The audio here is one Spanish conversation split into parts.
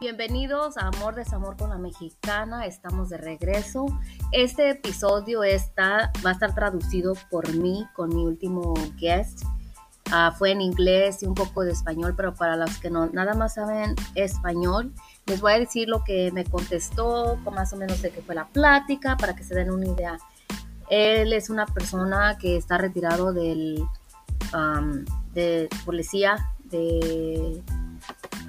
Bienvenidos a Amor Desamor con la Mexicana, estamos de regreso. Este episodio está, va a estar traducido por mí con mi último guest. Uh, fue en inglés y un poco de español, pero para los que no nada más saben español, les voy a decir lo que me contestó, más o menos de qué fue la plática, para que se den una idea. Él es una persona que está retirado del, um, de policía, de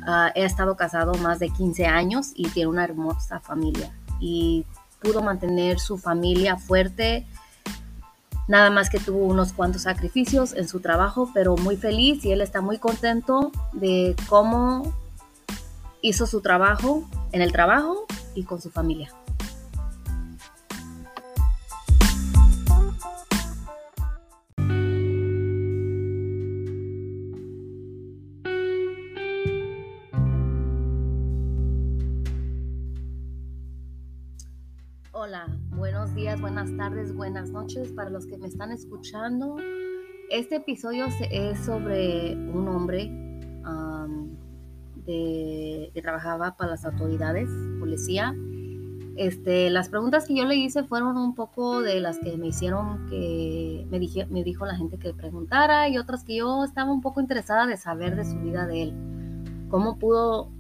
Uh, he estado casado más de 15 años y tiene una hermosa familia y pudo mantener su familia fuerte. Nada más que tuvo unos cuantos sacrificios en su trabajo, pero muy feliz y él está muy contento de cómo hizo su trabajo en el trabajo y con su familia. Buenas tardes, buenas noches para los que me están escuchando. Este episodio es sobre un hombre que trabajaba para las autoridades, policía. Este, las preguntas que yo le hice fueron un poco de las que me hicieron que me, dije, me dijo la gente que preguntara y otras que yo estaba un poco interesada de saber de su vida de él. Cómo pudo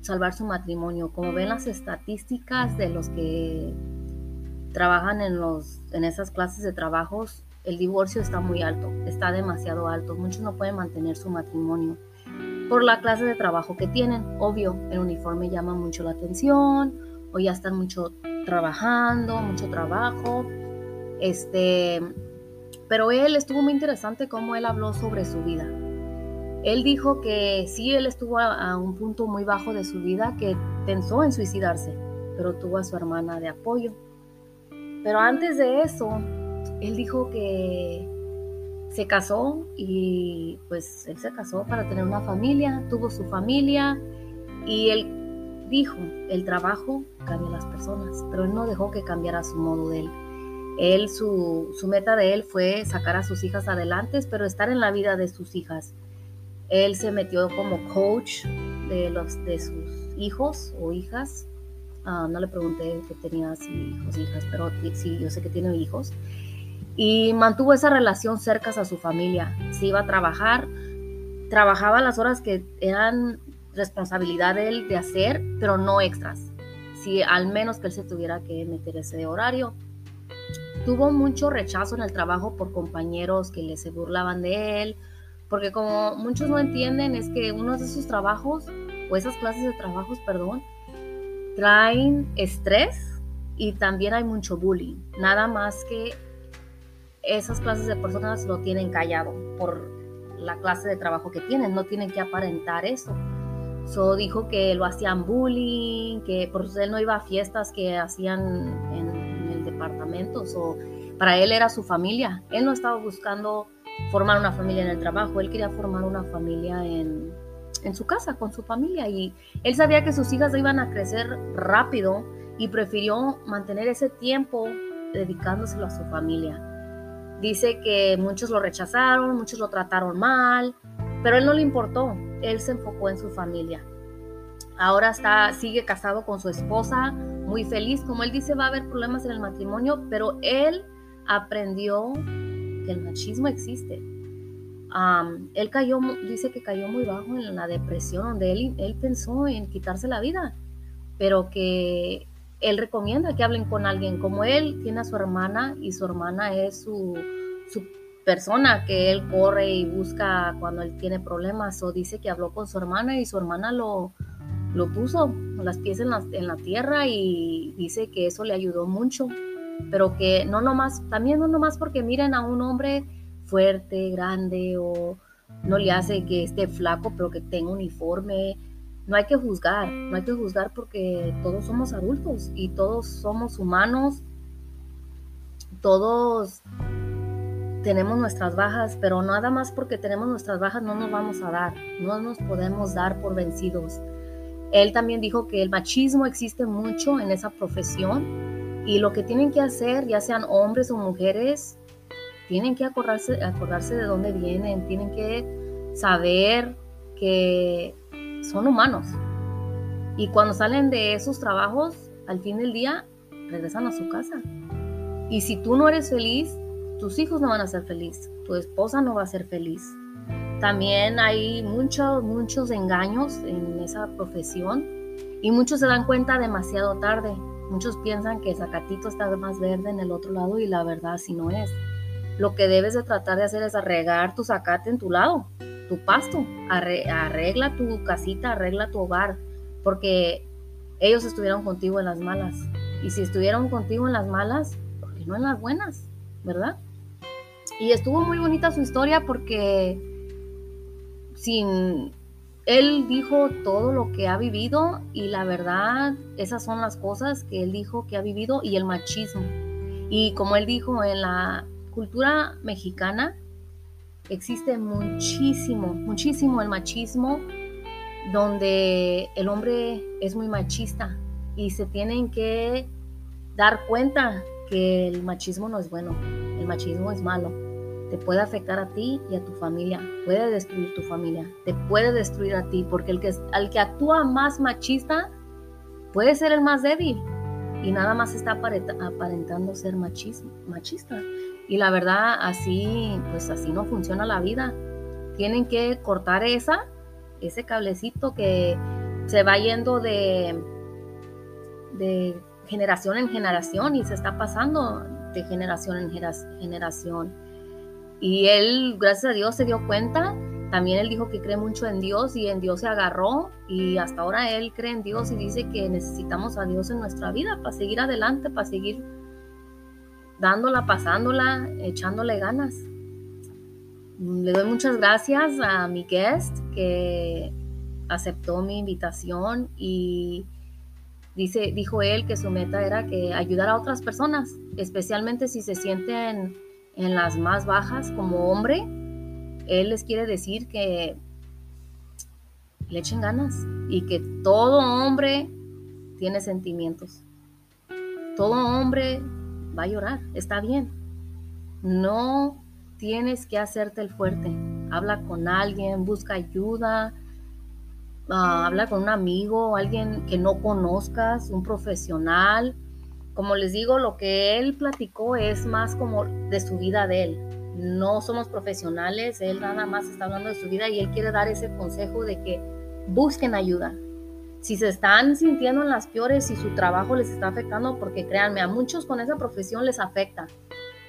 salvar su matrimonio. Como ven las estadísticas de los que trabajan en, los, en esas clases de trabajos, el divorcio está muy alto, está demasiado alto. Muchos no pueden mantener su matrimonio por la clase de trabajo que tienen. Obvio, el uniforme llama mucho la atención o ya están mucho trabajando, mucho trabajo. Este, pero él estuvo muy interesante cómo él habló sobre su vida. Él dijo que sí, él estuvo a, a un punto muy bajo de su vida, que pensó en suicidarse, pero tuvo a su hermana de apoyo pero antes de eso, él dijo que se casó y pues él se casó para tener una familia, tuvo su familia y él dijo, el trabajo cambia las personas, pero él no dejó que cambiara su modo de él. Él, su, su meta de él fue sacar a sus hijas adelante, pero estar en la vida de sus hijas. Él se metió como coach de, los, de sus hijos o hijas Ah, no le pregunté que tenía hijos, hijas, pero sí, yo sé que tiene hijos. Y mantuvo esa relación cerca a su familia. Se iba a trabajar, trabajaba las horas que eran responsabilidad de él de hacer, pero no extras. Si al menos que él se tuviera que meter ese horario. Tuvo mucho rechazo en el trabajo por compañeros que le se burlaban de él, porque como muchos no entienden es que uno de esos trabajos, o esas clases de trabajos, perdón, traen estrés y también hay mucho bullying. Nada más que esas clases de personas lo tienen callado por la clase de trabajo que tienen, no tienen que aparentar eso. So dijo que lo hacían bullying, que por eso él no iba a fiestas que hacían en, el departamento. So, para él era su familia. Él no estaba buscando formar una familia en el trabajo, él quería formar una familia en, en su casa con su familia y él sabía que sus hijas iban a crecer rápido y prefirió mantener ese tiempo dedicándoselo a su familia. Dice que muchos lo rechazaron, muchos lo trataron mal, pero él no le importó, él se enfocó en su familia. Ahora está, sigue casado con su esposa, muy feliz. Como él dice, va a haber problemas en el matrimonio, pero él aprendió que el machismo existe él cayó, dice que cayó muy bajo en la depresión, donde él, pensó en quitarse la vida, pero que él recomienda que hablen con alguien. Como él, tiene a su hermana y su hermana es su, persona que él corre y busca cuando él tiene problemas, o dice que habló con su hermana y su hermana lo, lo puso las pies en la, en la tierra y dice que eso le ayudó mucho, pero que no nomás, también no nomás porque miren a un hombre fuerte, grande o no le hace que esté flaco pero que tenga uniforme. No hay que juzgar, no hay que juzgar porque todos somos adultos y todos somos humanos, todos tenemos nuestras bajas, pero nada más porque tenemos nuestras bajas no nos vamos a dar, no nos podemos dar por vencidos. Él también dijo que el machismo existe mucho en esa profesión y lo que tienen que hacer, ya sean hombres o mujeres, tienen que acordarse, acordarse de dónde vienen, tienen que saber que son humanos. Y cuando salen de esos trabajos, al fin del día, regresan a su casa. Y si tú no eres feliz, tus hijos no van a ser felices, tu esposa no va a ser feliz. También hay muchos, muchos engaños en esa profesión y muchos se dan cuenta demasiado tarde. Muchos piensan que zacatito está más verde en el otro lado y la verdad así no es. Lo que debes de tratar de hacer es arreglar tu zacate en tu lado, tu pasto, arregla tu casita, arregla tu hogar, porque ellos estuvieron contigo en las malas. Y si estuvieron contigo en las malas, ¿por qué no en las buenas? ¿Verdad? Y estuvo muy bonita su historia porque sin él dijo todo lo que ha vivido y la verdad esas son las cosas que él dijo que ha vivido y el machismo. Y como él dijo en la cultura mexicana existe muchísimo, muchísimo el machismo donde el hombre es muy machista y se tienen que dar cuenta que el machismo no es bueno, el machismo es malo. Te puede afectar a ti y a tu familia, puede destruir tu familia, te puede destruir a ti, porque el que, al que actúa más machista puede ser el más débil y nada más está aparentando ser machismo, machista. Y la verdad, así, pues así no funciona la vida. Tienen que cortar esa ese cablecito que se va yendo de, de generación en generación y se está pasando de generación en generación. Y él, gracias a Dios, se dio cuenta. También él dijo que cree mucho en Dios y en Dios se agarró y hasta ahora él cree en Dios y dice que necesitamos a Dios en nuestra vida para seguir adelante, para seguir dándola, pasándola, echándole ganas. Le doy muchas gracias a mi guest que aceptó mi invitación y dice, dijo él que su meta era que ayudar a otras personas, especialmente si se sienten en las más bajas como hombre. Él les quiere decir que le echen ganas y que todo hombre tiene sentimientos. Todo hombre va a llorar, está bien. No tienes que hacerte el fuerte. Habla con alguien, busca ayuda, ah, habla con un amigo, alguien que no conozcas, un profesional. Como les digo, lo que él platicó es más como de su vida de él. No somos profesionales, él nada más está hablando de su vida y él quiere dar ese consejo de que busquen ayuda. Si se están sintiendo en las peores y su trabajo les está afectando, porque créanme, a muchos con esa profesión les afecta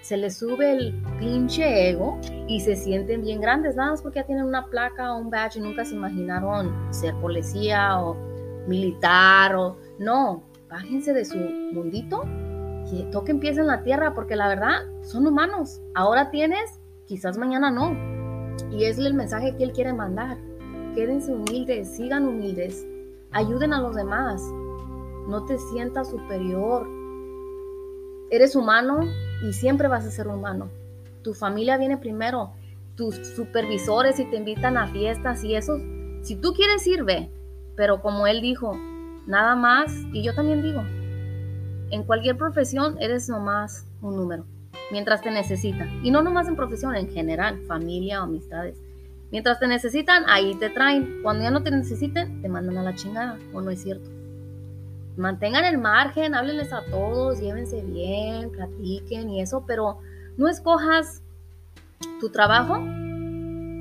se les sube el pinche ego y se sienten bien grandes, nada más porque ya tienen una placa o un badge y nunca se imaginaron ser policía o militar o no, bájense de su mundito y toque empieza en la tierra porque la verdad son humanos. Ahora tienes, quizás mañana no. Y es el mensaje que él quiere mandar. Quédense humildes, sigan humildes, ayuden a los demás. No te sientas superior. Eres humano, y siempre vas a ser humano. Tu familia viene primero, tus supervisores si te invitan a fiestas y eso, si tú quieres sirve, pero como él dijo, nada más, y yo también digo, en cualquier profesión eres nomás un número, mientras te necesitan, y no nomás en profesión, en general, familia amistades. Mientras te necesitan, ahí te traen. Cuando ya no te necesiten, te mandan a la chingada, ¿o no es cierto? mantengan el margen, háblenles a todos, llévense bien, platiquen y eso, pero no escojas tu trabajo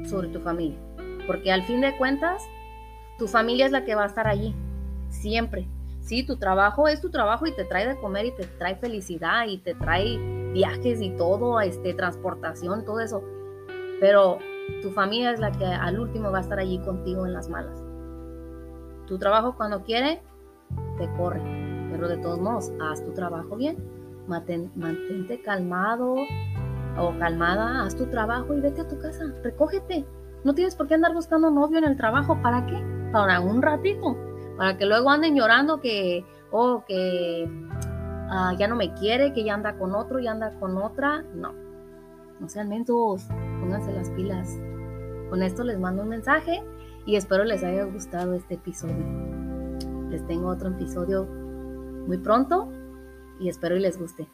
sobre tu familia, porque al fin de cuentas, tu familia es la que va a estar allí, siempre. Sí, tu trabajo es tu trabajo y te trae de comer y te trae felicidad y te trae viajes y todo, este, transportación, todo eso. Pero tu familia es la que al último va a estar allí contigo en las malas. Tu trabajo cuando quiere, te corre. Pero de todos modos, haz tu trabajo bien. mantente calmado o calmada, haz tu trabajo y vete a tu casa. Recógete. No tienes por qué andar buscando novio en el trabajo. ¿Para qué? Para un ratito. Para que luego anden llorando que, oh, que ah, ya no me quiere, que ya anda con otro, ya anda con otra. No. No sean mentos. Pónganse las pilas. Con esto les mando un mensaje y espero les haya gustado este episodio. Les tengo otro episodio muy pronto y espero y les guste.